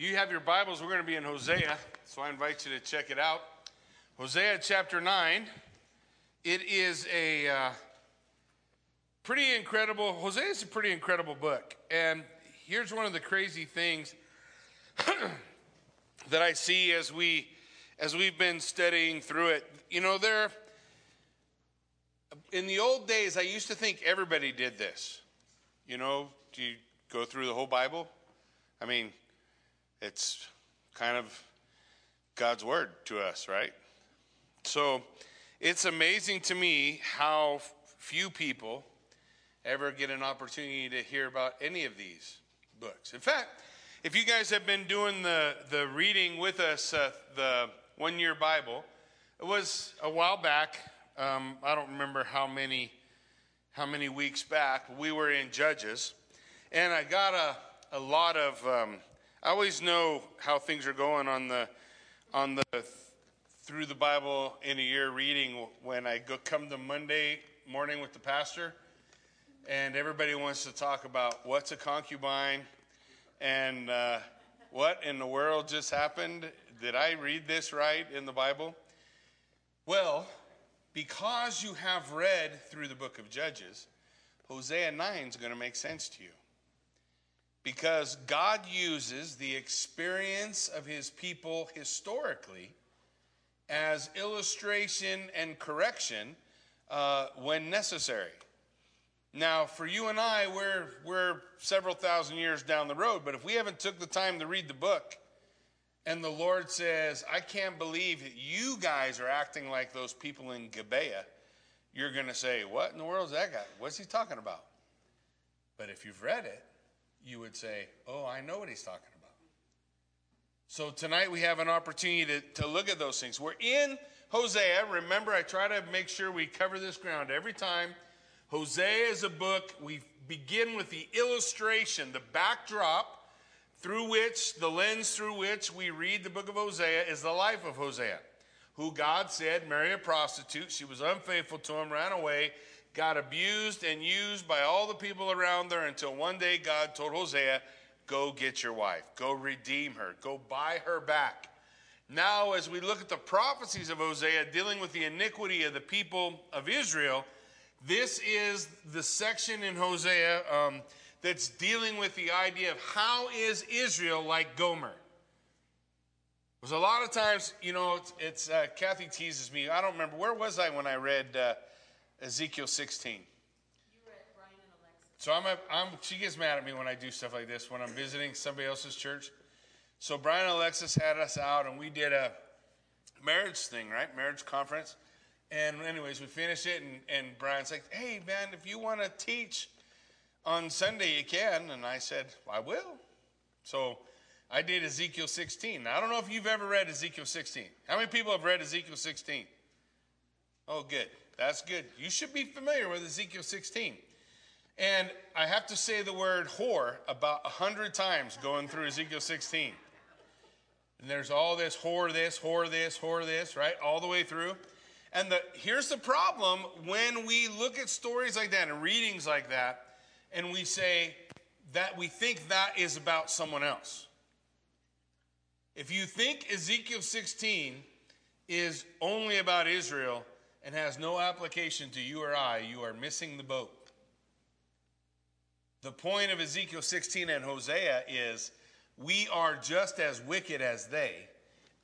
You have your Bibles, we're going to be in Hosea, so I invite you to check it out. Hosea chapter 9. It is a uh, pretty incredible, Hosea is a pretty incredible book. And here's one of the crazy things that I see as we as we've been studying through it. You know, there in the old days I used to think everybody did this. You know, do you go through the whole Bible? I mean, it's kind of God's word to us, right? So it's amazing to me how few people ever get an opportunity to hear about any of these books. In fact, if you guys have been doing the, the reading with us, uh, the one year Bible, it was a while back. Um, I don't remember how many how many weeks back we were in Judges, and I got a, a lot of um, I always know how things are going on the on the through the Bible in a year reading when I go come to Monday morning with the pastor, and everybody wants to talk about what's a concubine and uh, what in the world just happened. Did I read this right in the Bible? Well, because you have read through the book of Judges, Hosea 9 is going to make sense to you because God uses the experience of his people historically as illustration and correction uh, when necessary. Now, for you and I, we're, we're several thousand years down the road, but if we haven't took the time to read the book, and the Lord says, I can't believe that you guys are acting like those people in Gibeah, you're going to say, What in the world is that guy? What's he talking about? But if you've read it, you would say, Oh, I know what he's talking about. So tonight we have an opportunity to, to look at those things. We're in Hosea. Remember, I try to make sure we cover this ground every time. Hosea is a book. We begin with the illustration, the backdrop through which, the lens through which we read the book of Hosea is the life of Hosea, who God said marry a prostitute. She was unfaithful to him, ran away, got abused and used by all the people around there until one day God told Hosea, Go get your wife, go redeem her, go buy her back. Now, as we look at the prophecies of Hosea dealing with the iniquity of the people of Israel, this is the section in Hosea um, that's dealing with the idea of how is Israel like Gomer? Because a lot of times, you know, it's, it's uh, Kathy teases me. I don't remember where was I when I read uh, Ezekiel 16. So I'm, a, I'm, she gets mad at me when I do stuff like this when I'm visiting somebody else's church. So Brian and Alexis had us out and we did a marriage thing, right? Marriage conference. And anyways, we finished it and, and Brian's like, hey man, if you want to teach on Sunday, you can. And I said, I will. So I did Ezekiel 16. Now, I don't know if you've ever read Ezekiel 16. How many people have read Ezekiel 16? Oh, good. That's good. You should be familiar with Ezekiel 16. And I have to say the word whore about a hundred times going through Ezekiel 16. And there's all this whore this, whore this, whore this, right? All the way through. And the, here's the problem when we look at stories like that and readings like that, and we say that we think that is about someone else. If you think Ezekiel 16 is only about Israel, and has no application to you or I, you are missing the boat. The point of Ezekiel 16 and Hosea is we are just as wicked as they,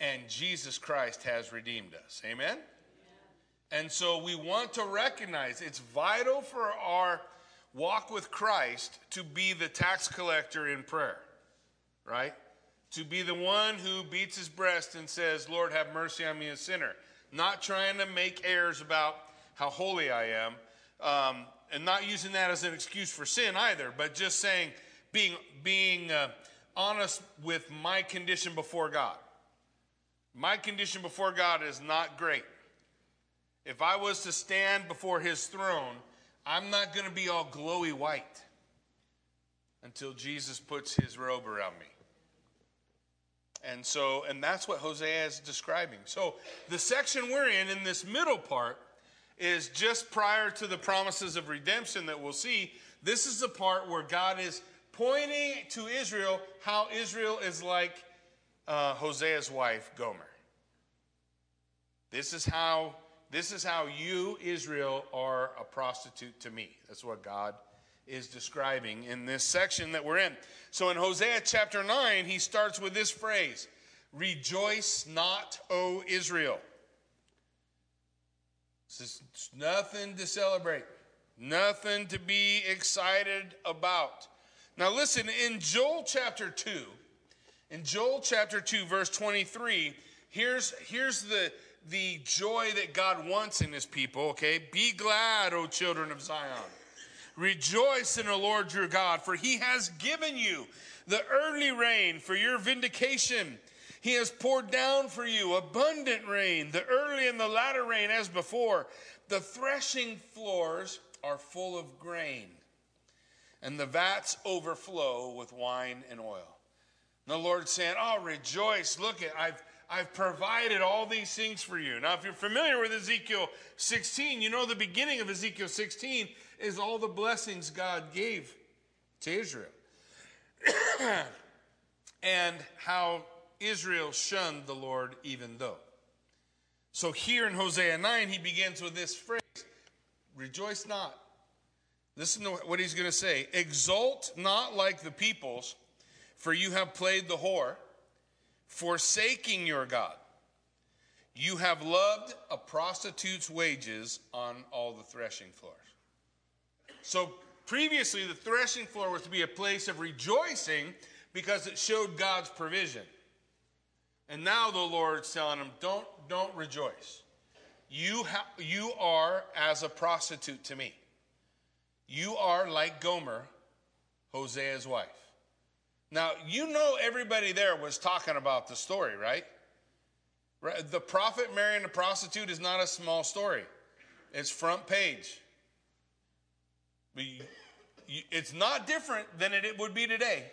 and Jesus Christ has redeemed us. Amen? And so we want to recognize it's vital for our walk with Christ to be the tax collector in prayer, right? To be the one who beats his breast and says, Lord, have mercy on me, a sinner not trying to make errors about how holy I am, um, and not using that as an excuse for sin either, but just saying, being, being uh, honest with my condition before God. My condition before God is not great. If I was to stand before his throne, I'm not going to be all glowy white until Jesus puts his robe around me. And so, and that's what Hosea is describing. So, the section we're in, in this middle part, is just prior to the promises of redemption that we'll see. This is the part where God is pointing to Israel how Israel is like uh, Hosea's wife, Gomer. This is how this is how you, Israel, are a prostitute to me. That's what God is describing in this section that we're in. So in Hosea chapter 9, he starts with this phrase Rejoice not, O Israel. This is nothing to celebrate, nothing to be excited about. Now, listen, in Joel chapter 2, in Joel chapter 2, verse 23, here's, here's the, the joy that God wants in his people, okay? Be glad, O children of Zion. Rejoice in the Lord your God, for he has given you the early rain for your vindication. He has poured down for you abundant rain, the early and the latter rain as before. The threshing floors are full of grain, and the vats overflow with wine and oil. And the Lord saying, Oh, rejoice. Look at I've I've provided all these things for you. Now, if you're familiar with Ezekiel 16, you know the beginning of Ezekiel 16 is all the blessings God gave to Israel. and how Israel shunned the Lord even though. So here in Hosea 9, he begins with this phrase Rejoice not. Listen to what he's going to say Exult not like the peoples, for you have played the whore forsaking your God. You have loved a prostitute's wages on all the threshing floors. So previously, the threshing floor was to be a place of rejoicing because it showed God's provision. And now the Lord's telling them, don't, don't rejoice. You, ha- you are as a prostitute to me. You are like Gomer, Hosea's wife. Now, you know everybody there was talking about the story, right? The prophet marrying a prostitute is not a small story. It's front page. It's not different than it would be today.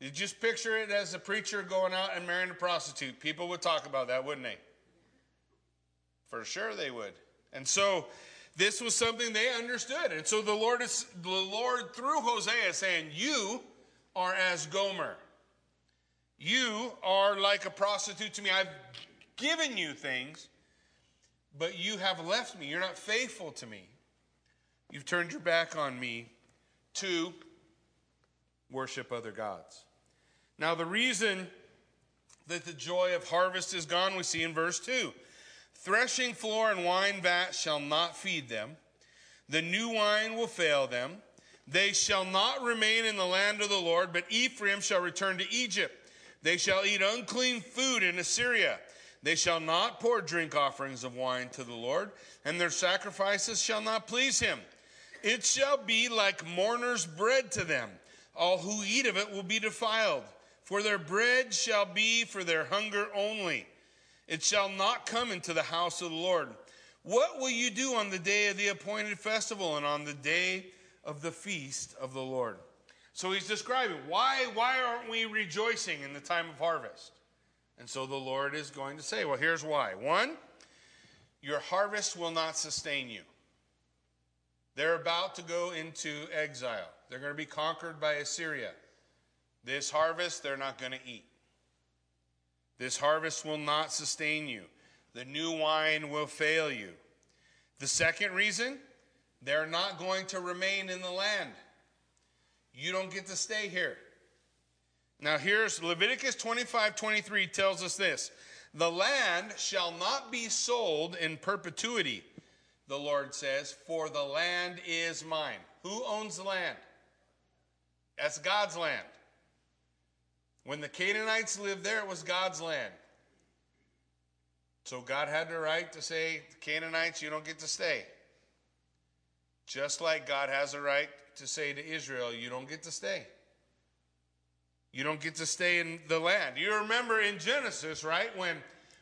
You just picture it as a preacher going out and marrying a prostitute. People would talk about that, wouldn't they? For sure they would. And so this was something they understood. And so the Lord is the Lord through Hosea saying, You are as Gomer. You are like a prostitute to me. I've given you things, but you have left me. You're not faithful to me. You've turned your back on me to worship other gods. Now, the reason that the joy of harvest is gone, we see in verse 2 Threshing floor and wine vat shall not feed them, the new wine will fail them. They shall not remain in the land of the Lord, but Ephraim shall return to Egypt. They shall eat unclean food in Assyria. They shall not pour drink offerings of wine to the Lord, and their sacrifices shall not please him. It shall be like mourners' bread to them. All who eat of it will be defiled, for their bread shall be for their hunger only. It shall not come into the house of the Lord. What will you do on the day of the appointed festival and on the day of the feast of the Lord. So he's describing why, why aren't we rejoicing in the time of harvest? And so the Lord is going to say, well, here's why. One, your harvest will not sustain you. They're about to go into exile, they're going to be conquered by Assyria. This harvest, they're not going to eat. This harvest will not sustain you. The new wine will fail you. The second reason, they're not going to remain in the land. You don't get to stay here. Now, here's Leviticus 25 23 tells us this The land shall not be sold in perpetuity, the Lord says, for the land is mine. Who owns the land? That's God's land. When the Canaanites lived there, it was God's land. So God had the right to say, Canaanites, you don't get to stay. Just like God has a right to say to Israel, you don't get to stay. You don't get to stay in the land. You remember in Genesis, right? When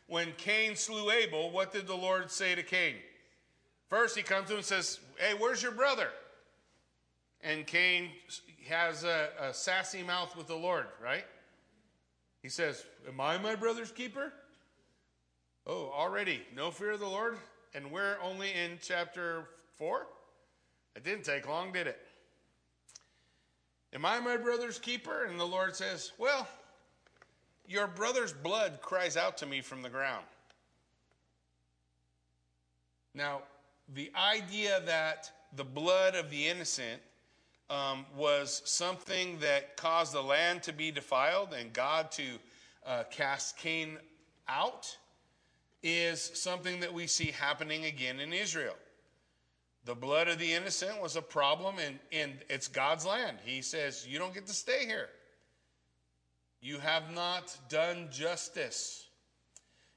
when Cain slew Abel, what did the Lord say to Cain? First, he comes to him and says, Hey, where's your brother? And Cain has a, a sassy mouth with the Lord, right? He says, Am I my brother's keeper? Oh, already, no fear of the Lord? And we're only in chapter 4? It didn't take long, did it? Am I my brother's keeper? And the Lord says, Well, your brother's blood cries out to me from the ground. Now, the idea that the blood of the innocent um, was something that caused the land to be defiled and God to uh, cast Cain out is something that we see happening again in Israel. The blood of the innocent was a problem, and, and it's God's land. He says, You don't get to stay here. You have not done justice.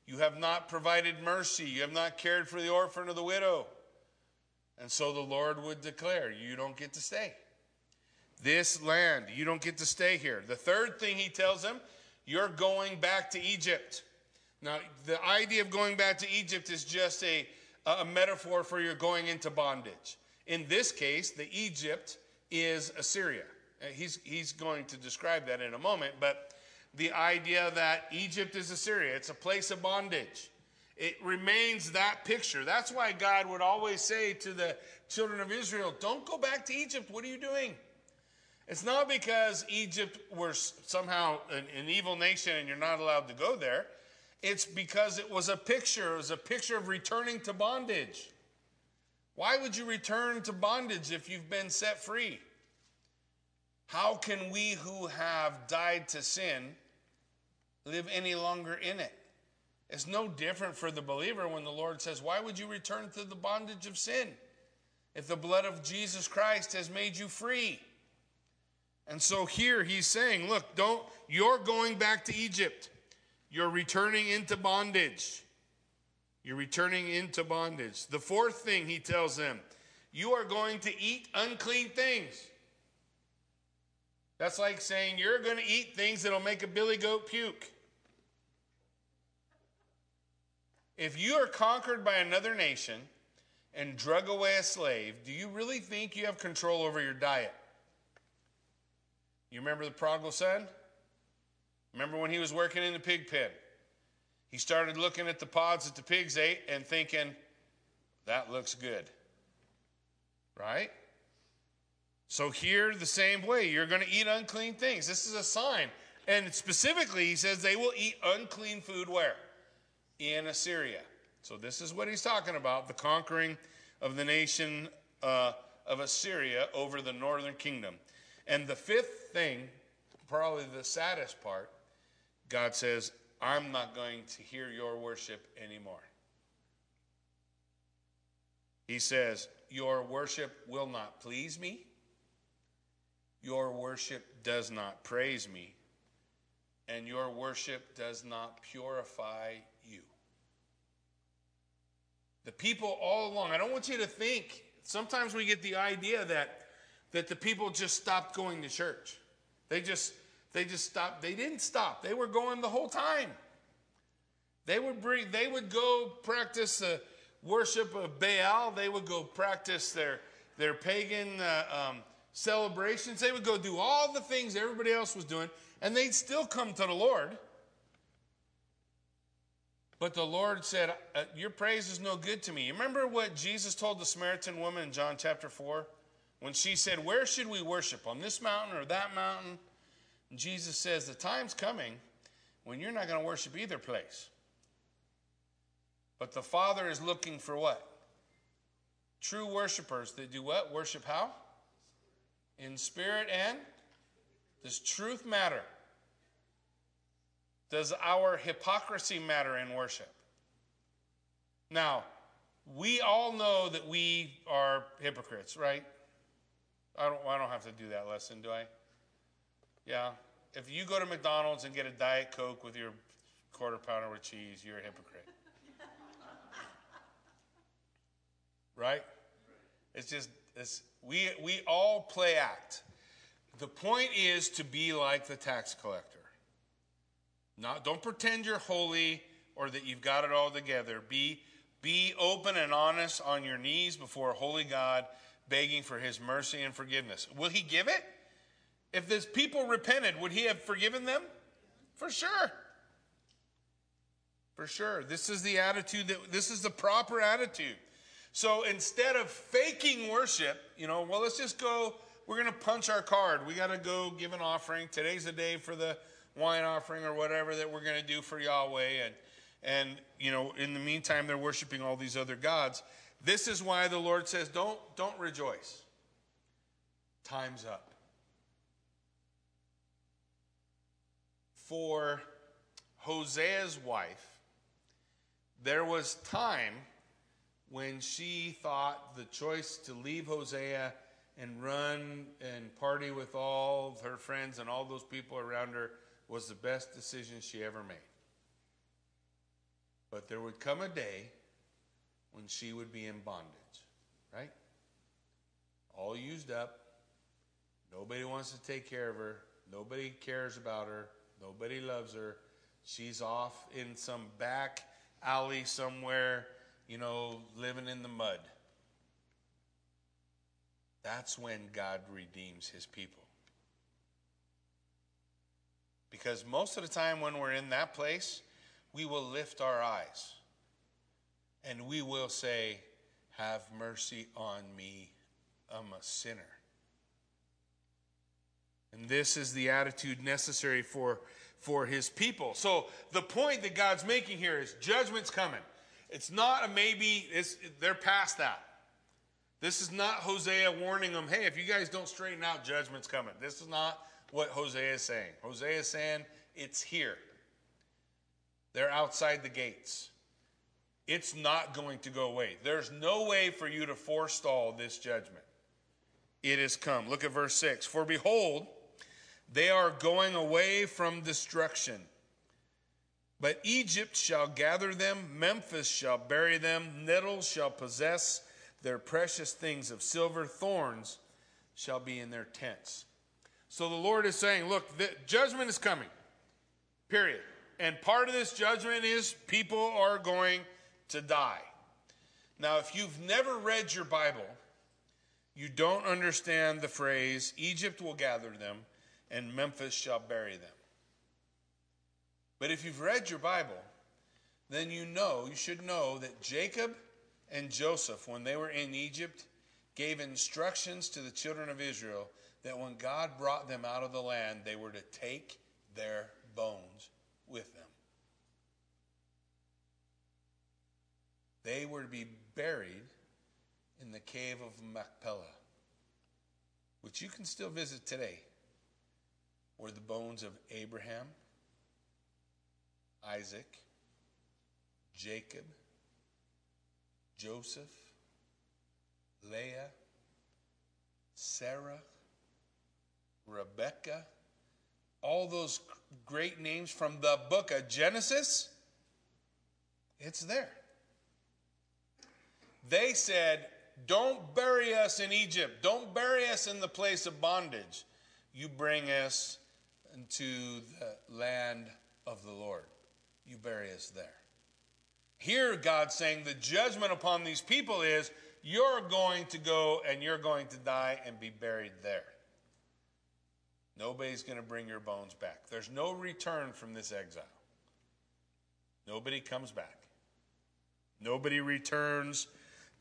You have not provided mercy. You have not cared for the orphan or the widow. And so the Lord would declare, You don't get to stay. This land, you don't get to stay here. The third thing he tells them, You're going back to Egypt. Now, the idea of going back to Egypt is just a, a metaphor for your going into bondage. In this case, the Egypt is Assyria. Uh, he's, he's going to describe that in a moment, but the idea that Egypt is Assyria, it's a place of bondage. It remains that picture. That's why God would always say to the children of Israel, Don't go back to Egypt. What are you doing? It's not because Egypt were somehow an, an evil nation and you're not allowed to go there. It's because it was a picture. It was a picture of returning to bondage. Why would you return to bondage if you've been set free? How can we who have died to sin live any longer in it? It's no different for the believer when the Lord says, Why would you return to the bondage of sin if the blood of Jesus Christ has made you free? And so here he's saying, Look, don't, you're going back to Egypt. You're returning into bondage. You're returning into bondage. The fourth thing he tells them, You are going to eat unclean things. That's like saying you're going to eat things that'll make a billy goat puke. If you are conquered by another nation and drug away a slave, do you really think you have control over your diet? You remember the prodigal son? Remember when he was working in the pig pen? He started looking at the pods that the pigs ate and thinking, that looks good. Right? So, here, the same way, you're going to eat unclean things. This is a sign. And specifically, he says they will eat unclean food where? In Assyria. So, this is what he's talking about the conquering of the nation uh, of Assyria over the northern kingdom. And the fifth thing, probably the saddest part, God says, I'm not going to hear your worship anymore. He says, Your worship will not please me. Your worship does not praise me, and your worship does not purify. The people all along, I don't want you to think, sometimes we get the idea that, that the people just stopped going to church. They just, they just stopped. They didn't stop. They were going the whole time. They would bring, they would go practice the worship of Baal. They would go practice their, their pagan uh, um, celebrations. They would go do all the things everybody else was doing, and they'd still come to the Lord. But the Lord said, uh, Your praise is no good to me. You remember what Jesus told the Samaritan woman in John chapter 4? When she said, Where should we worship? On this mountain or that mountain? And Jesus says, The time's coming when you're not going to worship either place. But the Father is looking for what? True worshipers that do what? Worship how? in spirit and does truth matter? Does our hypocrisy matter in worship? Now, we all know that we are hypocrites, right? I don't, I don't have to do that lesson, do I? Yeah. If you go to McDonald's and get a Diet Coke with your quarter pounder with cheese, you're a hypocrite. right? It's just, it's, we, we all play act. The point is to be like the tax collector. Not, don't pretend you're holy or that you've got it all together. Be, be open and honest on your knees before a holy God, begging for his mercy and forgiveness. Will he give it? If this people repented, would he have forgiven them? For sure. For sure. This is the attitude that this is the proper attitude. So instead of faking worship, you know, well, let's just go, we're gonna punch our card. We gotta go give an offering. Today's the day for the wine offering or whatever that we're gonna do for Yahweh. And and you know, in the meantime, they're worshiping all these other gods. This is why the Lord says, Don't don't rejoice. Time's up. For Hosea's wife, there was time when she thought the choice to leave Hosea and run and party with all her friends and all those people around her was the best decision she ever made. But there would come a day when she would be in bondage, right? All used up. Nobody wants to take care of her. Nobody cares about her. Nobody loves her. She's off in some back alley somewhere, you know, living in the mud. That's when God redeems his people. Because most of the time when we're in that place, we will lift our eyes and we will say, Have mercy on me, I'm a sinner. And this is the attitude necessary for, for his people. So the point that God's making here is judgment's coming. It's not a maybe, it's, they're past that. This is not Hosea warning them, hey, if you guys don't straighten out, judgment's coming. This is not what Hosea is saying. Hosea is saying, it's here. They're outside the gates. It's not going to go away. There's no way for you to forestall this judgment. It has come. Look at verse 6. For behold, they are going away from destruction. But Egypt shall gather them, Memphis shall bury them, nettles shall possess their precious things of silver, thorns shall be in their tents. So the Lord is saying, look, the judgment is coming. Period. And part of this judgment is people are going to die. Now, if you've never read your Bible, you don't understand the phrase, Egypt will gather them and Memphis shall bury them. But if you've read your Bible, then you know, you should know that Jacob and Joseph, when they were in Egypt, gave instructions to the children of Israel that when God brought them out of the land, they were to take their bones with them. They were to be buried in the cave of Machpelah, which you can still visit today, where the bones of Abraham, Isaac, Jacob, Joseph, Leah, Sarah, Rebecca, all those great names from the book of Genesis, it's there. They said, Don't bury us in Egypt. Don't bury us in the place of bondage. You bring us into the land of the Lord. You bury us there. Here, God's saying the judgment upon these people is you're going to go and you're going to die and be buried there. Nobody's going to bring your bones back. There's no return from this exile. Nobody comes back. Nobody returns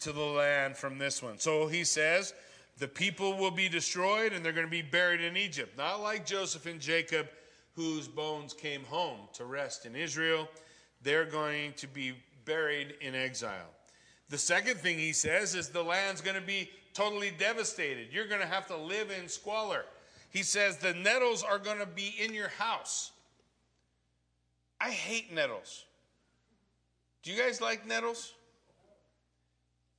to the land from this one. So he says the people will be destroyed and they're going to be buried in Egypt. Not like Joseph and Jacob, whose bones came home to rest in Israel. They're going to be buried in exile. The second thing he says is the land's going to be totally devastated. You're going to have to live in squalor. He says the nettles are going to be in your house. I hate nettles. Do you guys like nettles?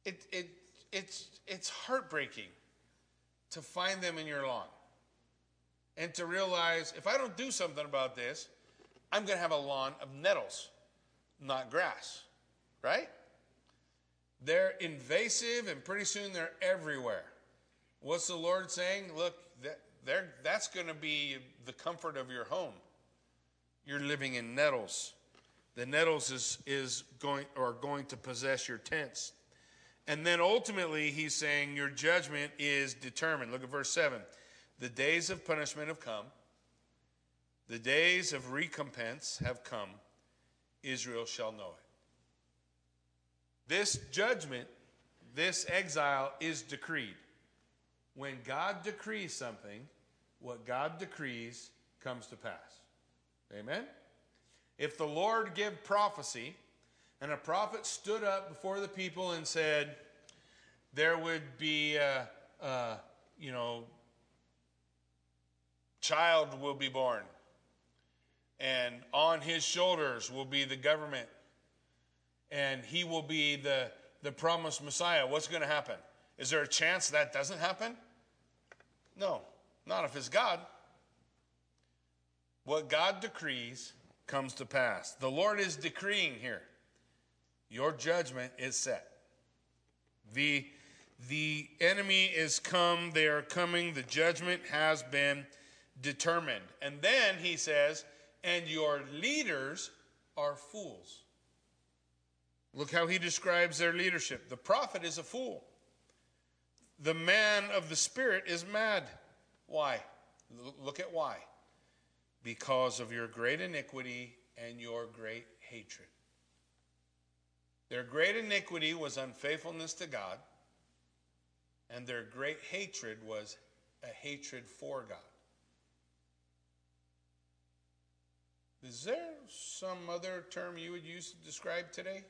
It, it, it's, it's heartbreaking to find them in your lawn and to realize if I don't do something about this, I'm going to have a lawn of nettles, not grass right? They're invasive and pretty soon they're everywhere. What's the Lord saying? Look, that, that's going to be the comfort of your home. You're living in nettles. The nettles is, is going are going to possess your tents. And then ultimately he's saying your judgment is determined. Look at verse 7. The days of punishment have come. The days of recompense have come. Israel shall know it. This judgment, this exile is decreed. When God decrees something, what God decrees comes to pass. Amen? If the Lord give prophecy, and a prophet stood up before the people and said, there would be, uh, you know, child will be born, and on his shoulders will be the government, and he will be the, the promised Messiah. What's going to happen? Is there a chance that doesn't happen? No, not if it's God. What God decrees comes to pass. The Lord is decreeing here. Your judgment is set. The, the enemy is come, they are coming, the judgment has been determined. And then he says, and your leaders are fools. Look how he describes their leadership. The prophet is a fool. The man of the Spirit is mad. Why? Look at why. Because of your great iniquity and your great hatred. Their great iniquity was unfaithfulness to God, and their great hatred was a hatred for God. Is there some other term you would use to describe today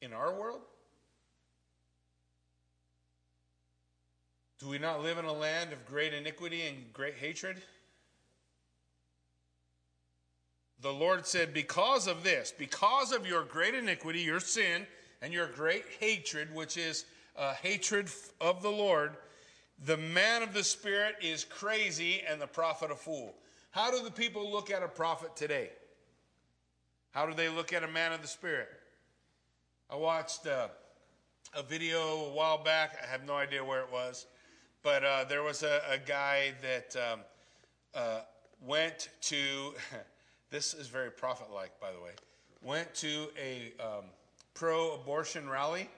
in our world? Do we not live in a land of great iniquity and great hatred? The Lord said, Because of this, because of your great iniquity, your sin, and your great hatred, which is a hatred of the Lord, the man of the Spirit is crazy and the prophet a fool. How do the people look at a prophet today? How do they look at a man of the Spirit? I watched uh, a video a while back. I have no idea where it was. But uh, there was a, a guy that um, uh, went to, this is very prophet like, by the way, went to a um, pro abortion rally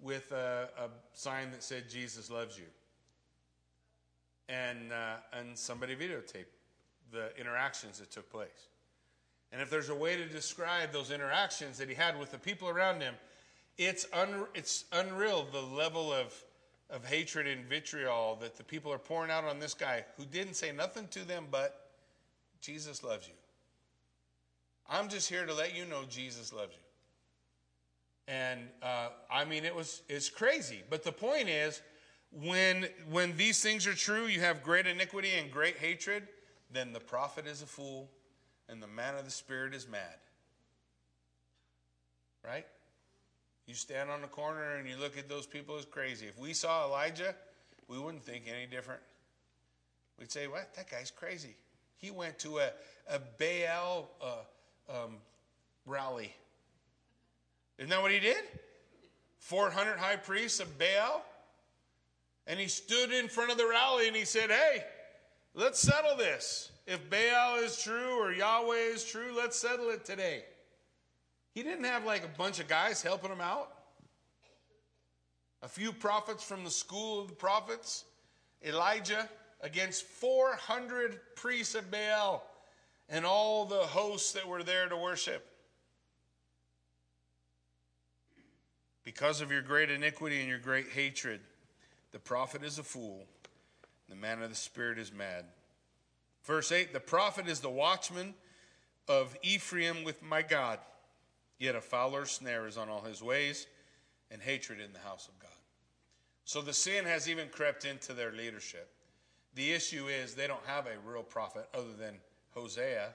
with a, a, sign that said, Jesus loves you. And, uh, and somebody videotaped the interactions that took place. And if there's a way to describe those interactions that he had with the people around him, it's, un, it's unreal the level of of hatred and vitriol that the people are pouring out on this guy who didn't say nothing to them but Jesus loves you. I'm just here to let you know Jesus loves you. And uh, I mean, it was it's crazy. But the point is, when when these things are true, you have great iniquity and great hatred. Then the prophet is a fool, and the man of the spirit is mad. Right? You stand on the corner and you look at those people as crazy. If we saw Elijah, we wouldn't think any different. We'd say, what? That guy's crazy. He went to a, a Baal uh, um, rally. Isn't that what he did? 400 high priests of Baal. And he stood in front of the rally and he said, Hey, let's settle this. If Baal is true or Yahweh is true, let's settle it today. He didn't have like a bunch of guys helping him out. A few prophets from the school of the prophets, Elijah against 400 priests of Baal and all the hosts that were there to worship. Because of your great iniquity and your great hatred, the prophet is a fool, the man of the Spirit is mad. Verse 8 The prophet is the watchman of Ephraim with my God. Yet a fowler snare is on all his ways, and hatred in the house of God. So the sin has even crept into their leadership. The issue is they don't have a real prophet other than Hosea.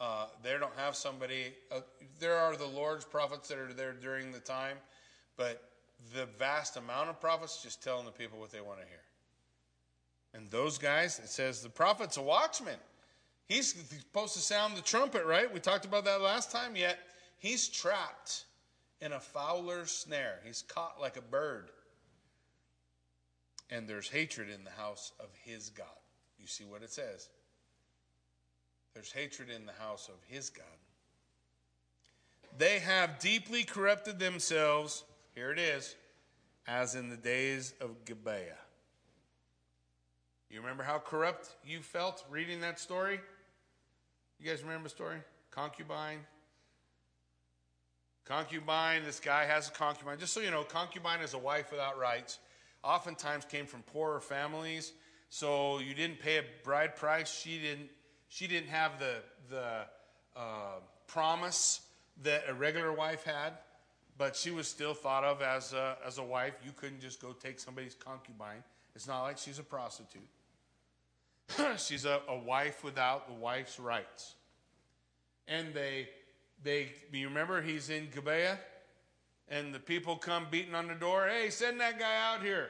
Uh, they don't have somebody. Uh, there are the Lord's prophets that are there during the time, but the vast amount of prophets just telling the people what they want to hear. And those guys, it says the prophet's a watchman. He's supposed to sound the trumpet, right? We talked about that last time. Yet He's trapped in a fowler's snare. He's caught like a bird. And there's hatred in the house of his God. You see what it says? There's hatred in the house of his God. They have deeply corrupted themselves. Here it is, as in the days of Gibeah. You remember how corrupt you felt reading that story? You guys remember the story? Concubine, Concubine, this guy has a concubine. Just so you know, concubine is a wife without rights. oftentimes came from poorer families, so you didn't pay a bride price. She didn't. She didn't have the the uh, promise that a regular wife had, but she was still thought of as a, as a wife. You couldn't just go take somebody's concubine. It's not like she's a prostitute. she's a, a wife without the wife's rights. And they, they, you remember he's in Gibeah? And the people come beating on the door. Hey, send that guy out here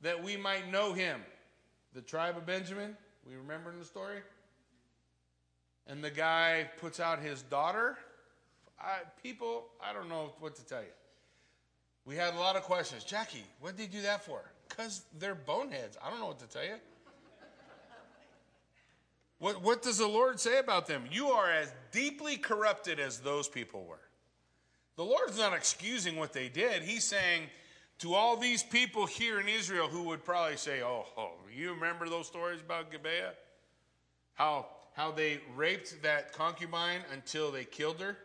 that we might know him. The tribe of Benjamin, we remember in the story? And the guy puts out his daughter. I, people, I don't know what to tell you. We had a lot of questions. Jackie, what did he do that for? Because they're boneheads. I don't know what to tell you. What, what does the Lord say about them? You are as deeply corrupted as those people were. The Lord's not excusing what they did. He's saying to all these people here in Israel who would probably say, Oh, oh you remember those stories about Gibeah? How, how they raped that concubine until they killed her?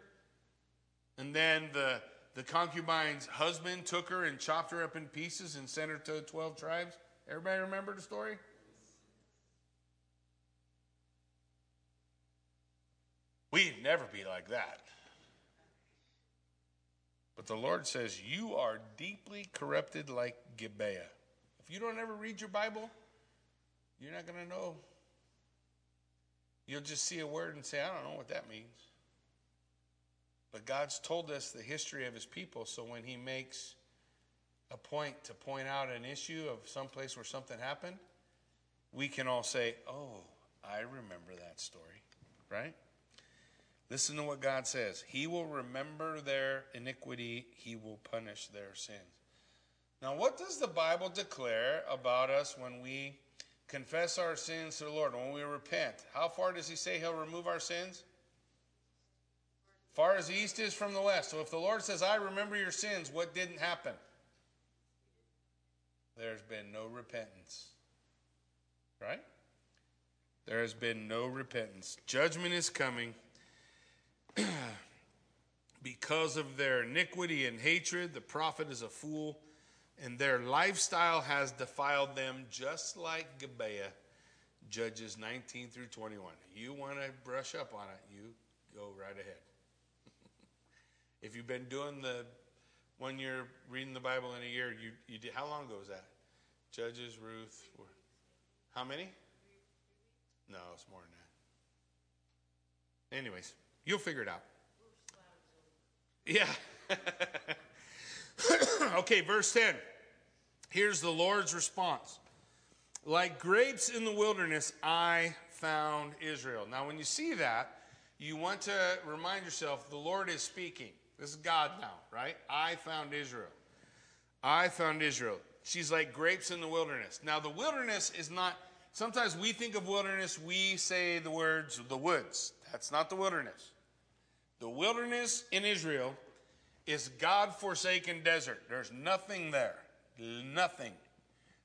And then the, the concubine's husband took her and chopped her up in pieces and sent her to the 12 tribes? Everybody remember the story? We'd never be like that. But the Lord says, You are deeply corrupted like Gibeah. If you don't ever read your Bible, you're not going to know. You'll just see a word and say, I don't know what that means. But God's told us the history of his people, so when he makes a point to point out an issue of some place where something happened, we can all say, Oh, I remember that story, right? Listen to what God says. He will remember their iniquity, He will punish their sins. Now, what does the Bible declare about us when we confess our sins to the Lord, when we repent? How far does He say He'll remove our sins? Far as the east is from the west. So if the Lord says, I remember your sins, what didn't happen? There's been no repentance. Right? There has been no repentance. Judgment is coming. because of their iniquity and hatred, the prophet is a fool, and their lifestyle has defiled them just like Gibeah, Judges 19 through 21. You want to brush up on it, you go right ahead. if you've been doing the when you're reading the Bible in a year, you, you did, how long ago was that? Judges, Ruth, how many? No, it's more than that. Anyways. You'll figure it out. Yeah. okay, verse 10. Here's the Lord's response. Like grapes in the wilderness, I found Israel. Now, when you see that, you want to remind yourself the Lord is speaking. This is God now, right? I found Israel. I found Israel. She's like grapes in the wilderness. Now, the wilderness is not, sometimes we think of wilderness, we say the words the woods. That's not the wilderness. The wilderness in Israel is God forsaken desert. There's nothing there. Nothing.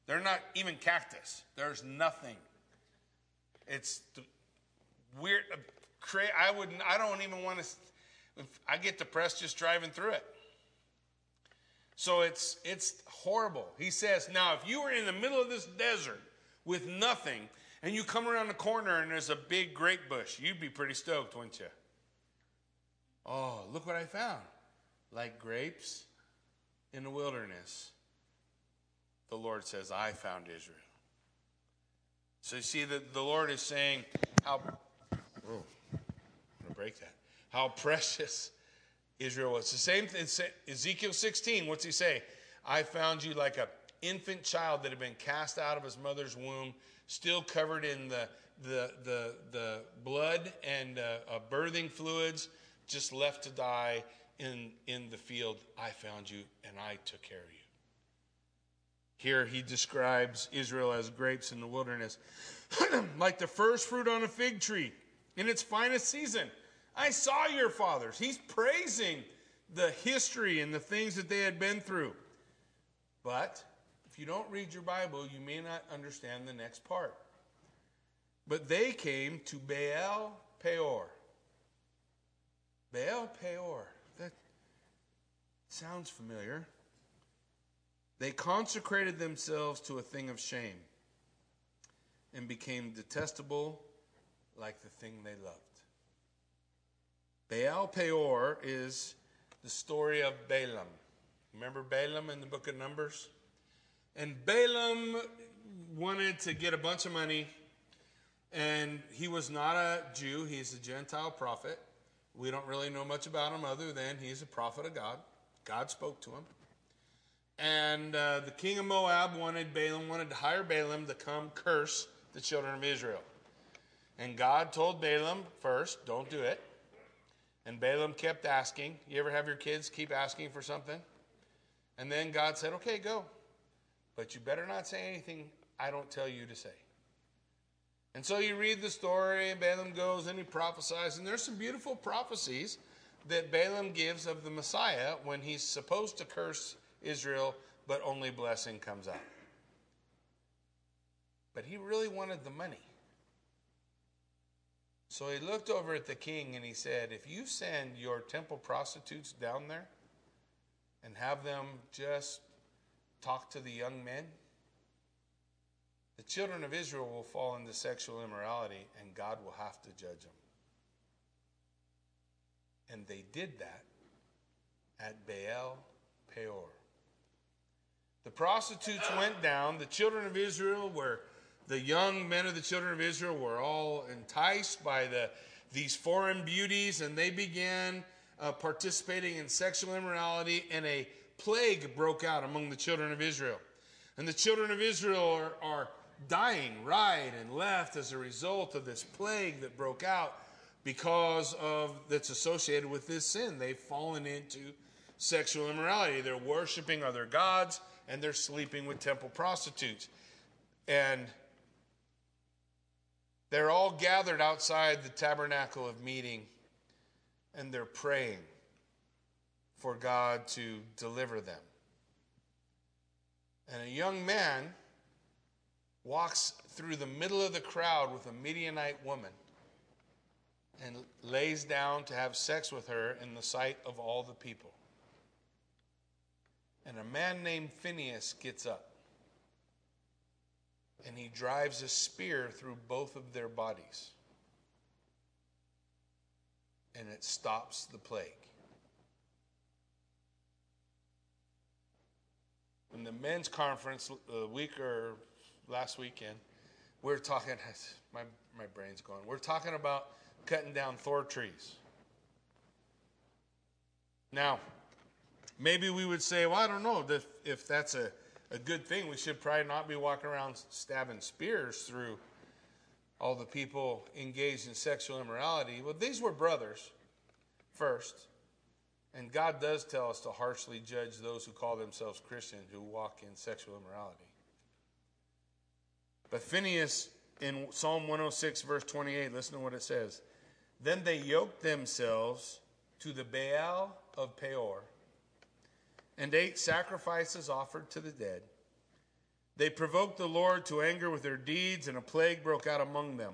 They're not even cactus. There's nothing. It's weird. Uh, I wouldn't. I don't even want to. I get depressed just driving through it. So it's it's horrible. He says, now if you were in the middle of this desert with nothing, and you come around the corner and there's a big grape bush, you'd be pretty stoked, wouldn't you? Oh, look what I found. Like grapes in the wilderness, the Lord says, I found Israel. So you see that the Lord is saying how, oh, I'm to break that, how precious Israel was. The same thing, Ezekiel 16, what's he say? I found you like a infant child that had been cast out of his mother's womb, still covered in the, the, the, the blood and uh, uh, birthing fluids, just left to die in, in the field, I found you and I took care of you. Here he describes Israel as grapes in the wilderness, like the first fruit on a fig tree in its finest season. I saw your fathers. He's praising the history and the things that they had been through. But if you don't read your Bible, you may not understand the next part. But they came to Baal Peor Baal Peor. That sounds familiar. They consecrated themselves to a thing of shame and became detestable like the thing they loved. Baal Peor is the story of Balaam. Remember Balaam in the book of Numbers? And Balaam wanted to get a bunch of money, and he was not a Jew, he's a Gentile prophet. We don't really know much about him other than he's a prophet of God. God spoke to him. And uh, the king of Moab wanted Balaam, wanted to hire Balaam to come curse the children of Israel. And God told Balaam first, don't do it. And Balaam kept asking. You ever have your kids keep asking for something? And then God said, okay, go. But you better not say anything I don't tell you to say. And so you read the story, and Balaam goes and he prophesies, and there's some beautiful prophecies that Balaam gives of the Messiah when he's supposed to curse Israel, but only blessing comes out. But he really wanted the money. So he looked over at the king and he said, If you send your temple prostitutes down there and have them just talk to the young men, the children of Israel will fall into sexual immorality and God will have to judge them. And they did that at Baal Peor. The prostitutes went down. The children of Israel were, the young men of the children of Israel were all enticed by the, these foreign beauties, and they began uh, participating in sexual immorality, and a plague broke out among the children of Israel. And the children of Israel are, are dying right and left as a result of this plague that broke out because of that's associated with this sin. They've fallen into sexual immorality. They're worshiping other gods and they're sleeping with temple prostitutes. And they're all gathered outside the tabernacle of meeting and they're praying for God to deliver them. And a young man walks through the middle of the crowd with a Midianite woman and lays down to have sex with her in the sight of all the people. And a man named Phineas gets up and he drives a spear through both of their bodies. And it stops the plague. In the men's conference a week or last weekend, we we're talking, my, my brain's going, we're talking about cutting down Thor trees. Now, maybe we would say, well, I don't know if, if that's a, a good thing. We should probably not be walking around stabbing spears through all the people engaged in sexual immorality. Well, these were brothers first. And God does tell us to harshly judge those who call themselves Christians who walk in sexual immorality. But Phineas in Psalm 106, verse 28, listen to what it says. Then they yoked themselves to the Baal of Peor and ate sacrifices offered to the dead. They provoked the Lord to anger with their deeds, and a plague broke out among them.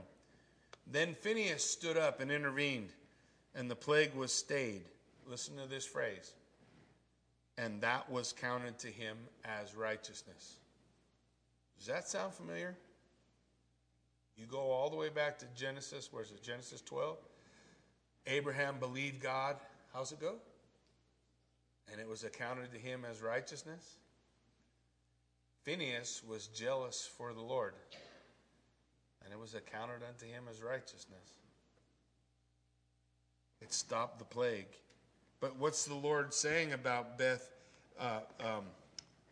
Then Phineas stood up and intervened, and the plague was stayed. Listen to this phrase. And that was counted to him as righteousness. Does that sound familiar? You go all the way back to Genesis, where's it? Genesis 12. Abraham believed God. How's it go? And it was accounted to him as righteousness. Phineas was jealous for the Lord, and it was accounted unto him as righteousness. It stopped the plague. But what's the Lord saying about Beth uh, um,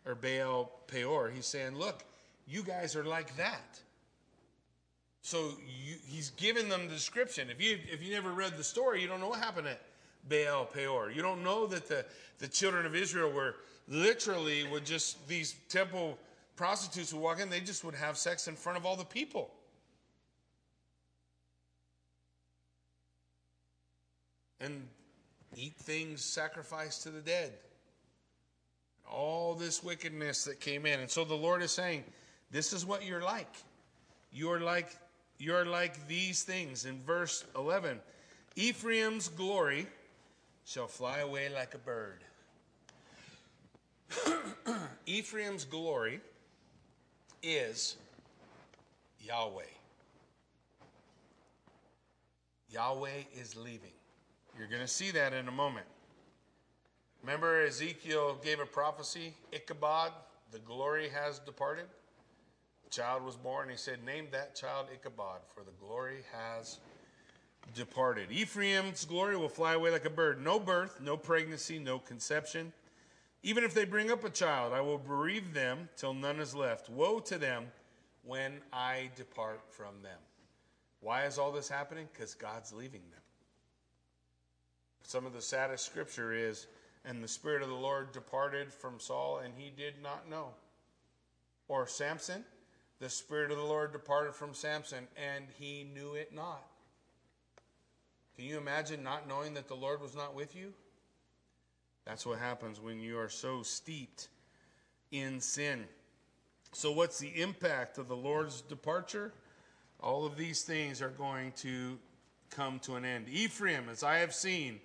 or Baal Peor? He's saying, look, you guys are like that. So you, he's given them the description. If you if you never read the story, you don't know what happened at Baal Peor. You don't know that the, the children of Israel were literally would just these temple prostitutes would walk in, they just would have sex in front of all the people. And eat things sacrificed to the dead. All this wickedness that came in. And so the Lord is saying, This is what you're like. You're like you're like these things. In verse 11, Ephraim's glory shall fly away like a bird. Ephraim's glory is Yahweh. Yahweh is leaving. You're going to see that in a moment. Remember, Ezekiel gave a prophecy Ichabod, the glory has departed. The child was born. He said, Name that child Ichabod, for the glory has departed. Ephraim's glory will fly away like a bird. No birth, no pregnancy, no conception. Even if they bring up a child, I will bereave them till none is left. Woe to them when I depart from them. Why is all this happening? Because God's leaving them. Some of the saddest scripture is, and the Spirit of the Lord departed from Saul, and he did not know. Or Samson, the Spirit of the Lord departed from Samson, and he knew it not. Can you imagine not knowing that the Lord was not with you? That's what happens when you are so steeped in sin. So, what's the impact of the Lord's departure? All of these things are going to come to an end. Ephraim, as I have seen,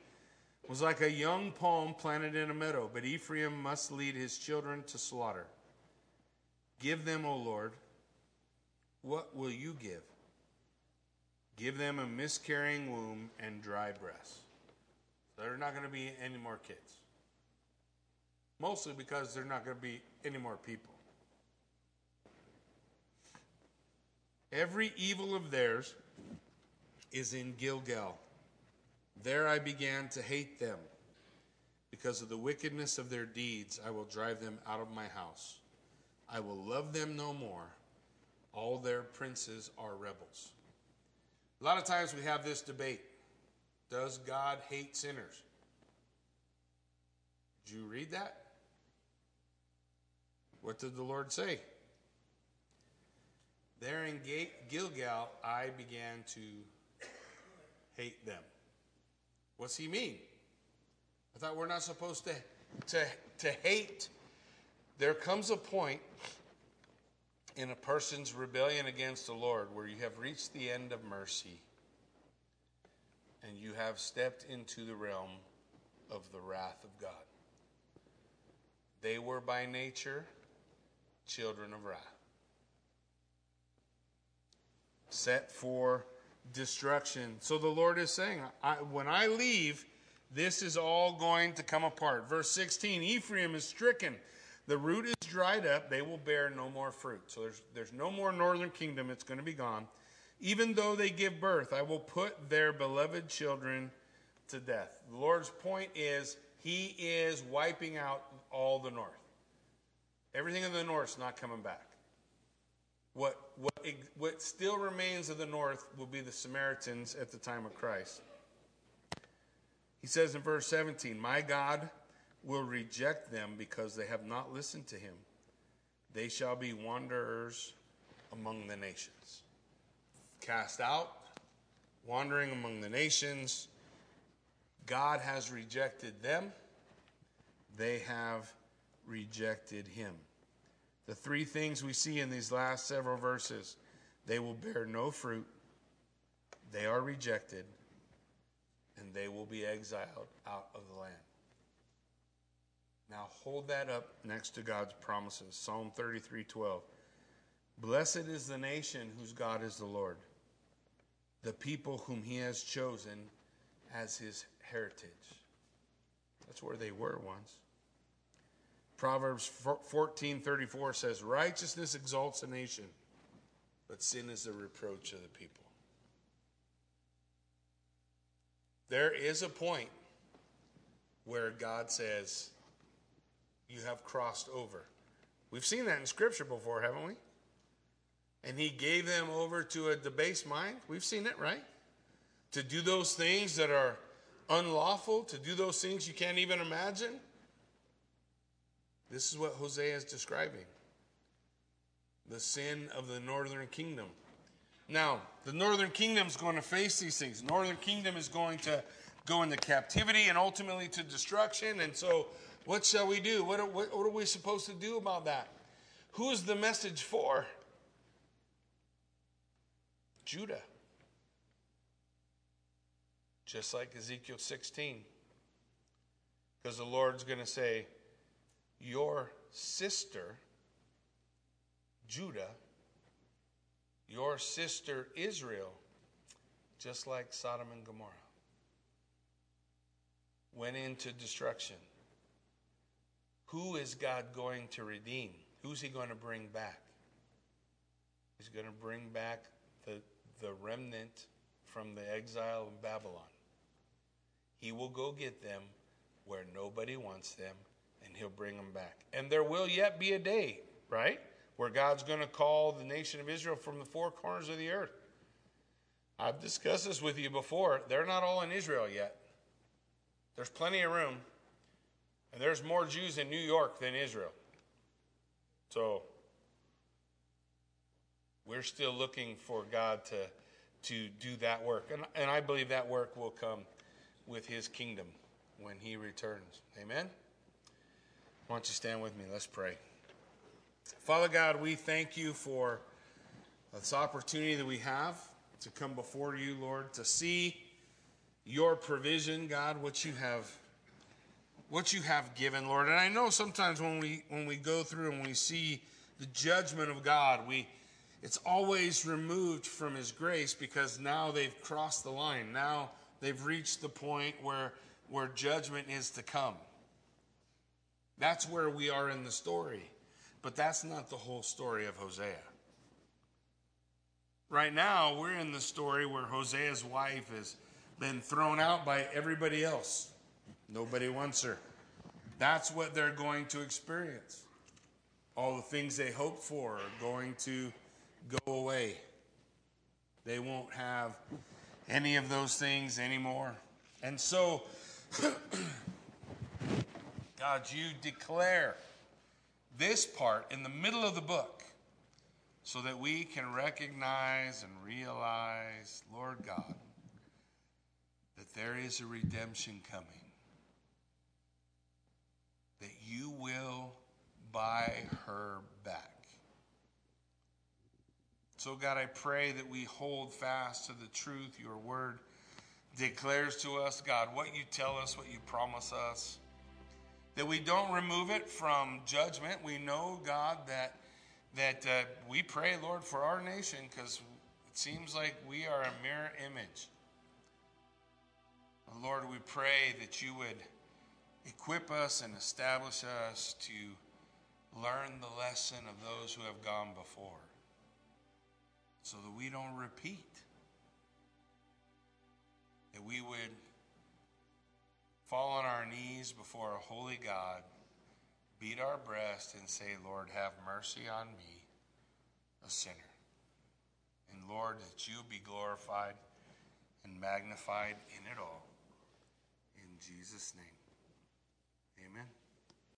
was like a young palm planted in a meadow, but Ephraim must lead his children to slaughter. Give them, O Lord, what will you give? Give them a miscarrying womb and dry breasts. There are not going to be any more kids. Mostly because there are not going to be any more people. Every evil of theirs is in Gilgal. There I began to hate them. Because of the wickedness of their deeds, I will drive them out of my house. I will love them no more. All their princes are rebels. A lot of times we have this debate Does God hate sinners? Did you read that? What did the Lord say? There in Gilgal, I began to hate them. What's he mean? I thought we're not supposed to, to, to hate. There comes a point in a person's rebellion against the Lord where you have reached the end of mercy and you have stepped into the realm of the wrath of God. They were by nature children of wrath, set for destruction. So the Lord is saying, I, when I leave, this is all going to come apart. Verse 16 Ephraim is stricken. The root is dried up. They will bear no more fruit. So there's, there's no more northern kingdom. It's going to be gone. Even though they give birth, I will put their beloved children to death. The Lord's point is he is wiping out all the north. Everything in the north is not coming back. What, what, what still remains of the north will be the Samaritans at the time of Christ. He says in verse 17, My God will reject them because they have not listened to him. They shall be wanderers among the nations. Cast out, wandering among the nations. God has rejected them, they have rejected him. The three things we see in these last several verses they will bear no fruit, they are rejected, and they will be exiled out of the land. Now hold that up next to God's promises. Psalm 33 12. Blessed is the nation whose God is the Lord, the people whom he has chosen as his heritage. That's where they were once. Proverbs 14:34 says, "Righteousness exalts a nation, but sin is the reproach of the people." There is a point where God says, "You have crossed over." We've seen that in scripture before, haven't we? And he gave them over to a debased mind. We've seen it, right? To do those things that are unlawful, to do those things you can't even imagine. This is what Hosea is describing the sin of the northern kingdom. Now, the northern kingdom is going to face these things. The northern kingdom is going to go into captivity and ultimately to destruction. And so, what shall we do? What are, what, what are we supposed to do about that? Who is the message for? Judah. Just like Ezekiel 16. Because the Lord's going to say, your sister, Judah, your sister, Israel, just like Sodom and Gomorrah, went into destruction. Who is God going to redeem? Who's he going to bring back? He's going to bring back the, the remnant from the exile in Babylon. He will go get them where nobody wants them, and he'll bring them back. And there will yet be a day, right, where God's going to call the nation of Israel from the four corners of the earth. I've discussed this with you before. They're not all in Israel yet. There's plenty of room. And there's more Jews in New York than Israel. So we're still looking for God to, to do that work. And, and I believe that work will come with his kingdom when he returns. Amen? Why don't you stand with me? Let's pray. Father God, we thank you for this opportunity that we have to come before you, Lord, to see your provision, God, what you have what you have given, Lord. And I know sometimes when we when we go through and we see the judgment of God, we it's always removed from his grace because now they've crossed the line. Now they've reached the point where where judgment is to come. That's where we are in the story. But that's not the whole story of Hosea. Right now, we're in the story where Hosea's wife has been thrown out by everybody else. Nobody wants her. That's what they're going to experience. All the things they hoped for are going to go away. They won't have any of those things anymore. And so, God, you declare this part in the middle of the book so that we can recognize and realize, Lord God, that there is a redemption coming. That you will buy her back. So, God, I pray that we hold fast to the truth your word declares to us, God, what you tell us, what you promise us. That we don't remove it from judgment. We know, God, that that uh, we pray, Lord, for our nation because it seems like we are a mirror image. Lord, we pray that you would equip us and establish us to learn the lesson of those who have gone before so that we don't repeat. That we would fall on our knees before a holy God, beat our breast, and say, Lord, have mercy on me, a sinner. And Lord, that you be glorified and magnified in it all. In Jesus' name.